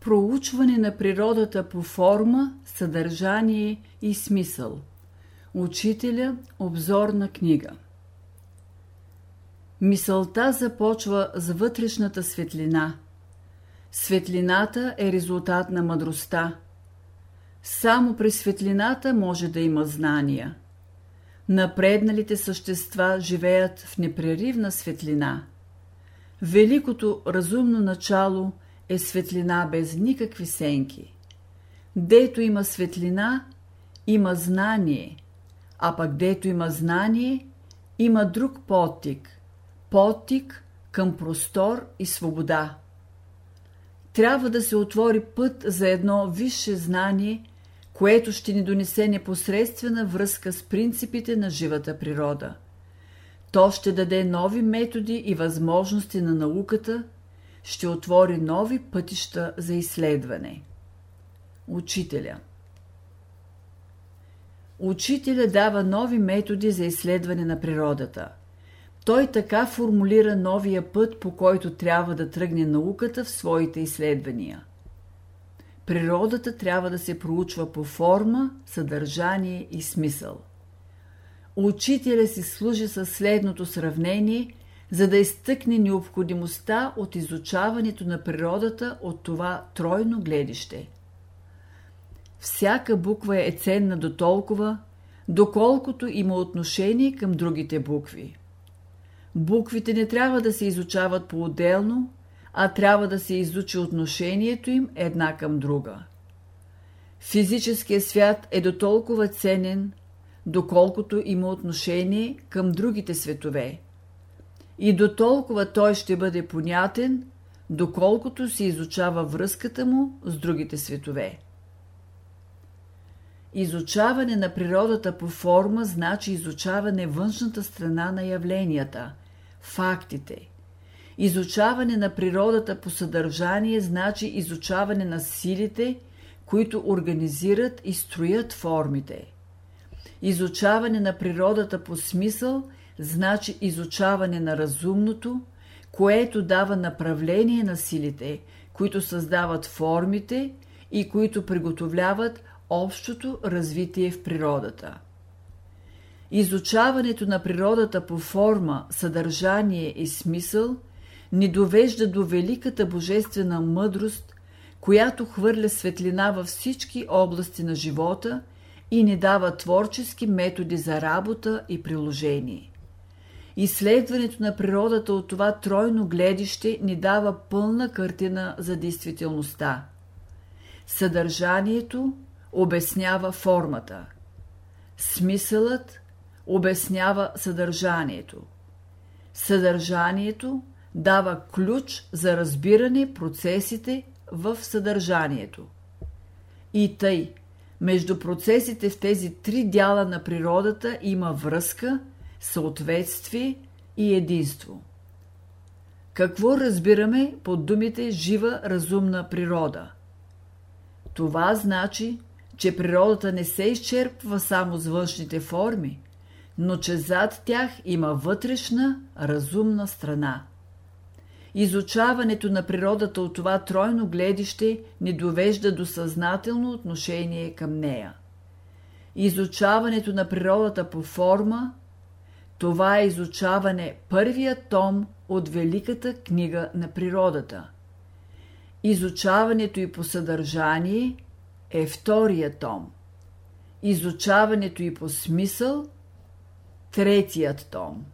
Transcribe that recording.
Проучване на природата по форма, съдържание и смисъл. Учителя обзорна книга. Мисълта започва с вътрешната светлина. Светлината е резултат на мъдростта. Само през светлината може да има знания. Напредналите същества живеят в непреривна светлина. Великото разумно начало е светлина без никакви сенки. Дето има светлина, има знание, а пък дето има знание, има друг подтик, подтик към простор и свобода. Трябва да се отвори път за едно висше знание, което ще ни донесе непосредствена връзка с принципите на живата природа. То ще даде нови методи и възможности на науката, ще отвори нови пътища за изследване. Учителя Учителя дава нови методи за изследване на природата. Той така формулира новия път, по който трябва да тръгне науката в своите изследвания – Природата трябва да се проучва по форма, съдържание и смисъл. Учителя си служи със следното сравнение, за да изтъкне необходимостта от изучаването на природата от това тройно гледище. Всяка буква е ценна до толкова, доколкото има отношение към другите букви. Буквите не трябва да се изучават по-отделно, а трябва да се изучи отношението им една към друга. Физическият свят е до толкова ценен, доколкото има отношение към другите светове. И до толкова той ще бъде понятен, доколкото се изучава връзката му с другите светове. Изучаване на природата по форма значи изучаване външната страна на явленията, фактите – Изучаване на природата по съдържание значи изучаване на силите, които организират и строят формите. Изучаване на природата по смисъл значи изучаване на разумното, което дава направление на силите, които създават формите и които приготовляват общото развитие в природата. Изучаването на природата по форма, съдържание и смисъл – ни довежда до великата божествена мъдрост, която хвърля светлина във всички области на живота и ни дава творчески методи за работа и приложение. Изследването на природата от това тройно гледище ни дава пълна картина за действителността. Съдържанието обяснява формата. Смисълът обяснява съдържанието. Съдържанието дава ключ за разбиране процесите в съдържанието. И тъй, между процесите в тези три дяла на природата има връзка, съответствие и единство. Какво разбираме под думите жива разумна природа? Това значи, че природата не се изчерпва само с външните форми, но че зад тях има вътрешна разумна страна. Изучаването на природата от това тройно гледище ни довежда до съзнателно отношение към нея. Изучаването на природата по форма – това е изучаване първия том от Великата книга на природата. Изучаването и по съдържание е втория том. Изучаването и по смисъл – третият том.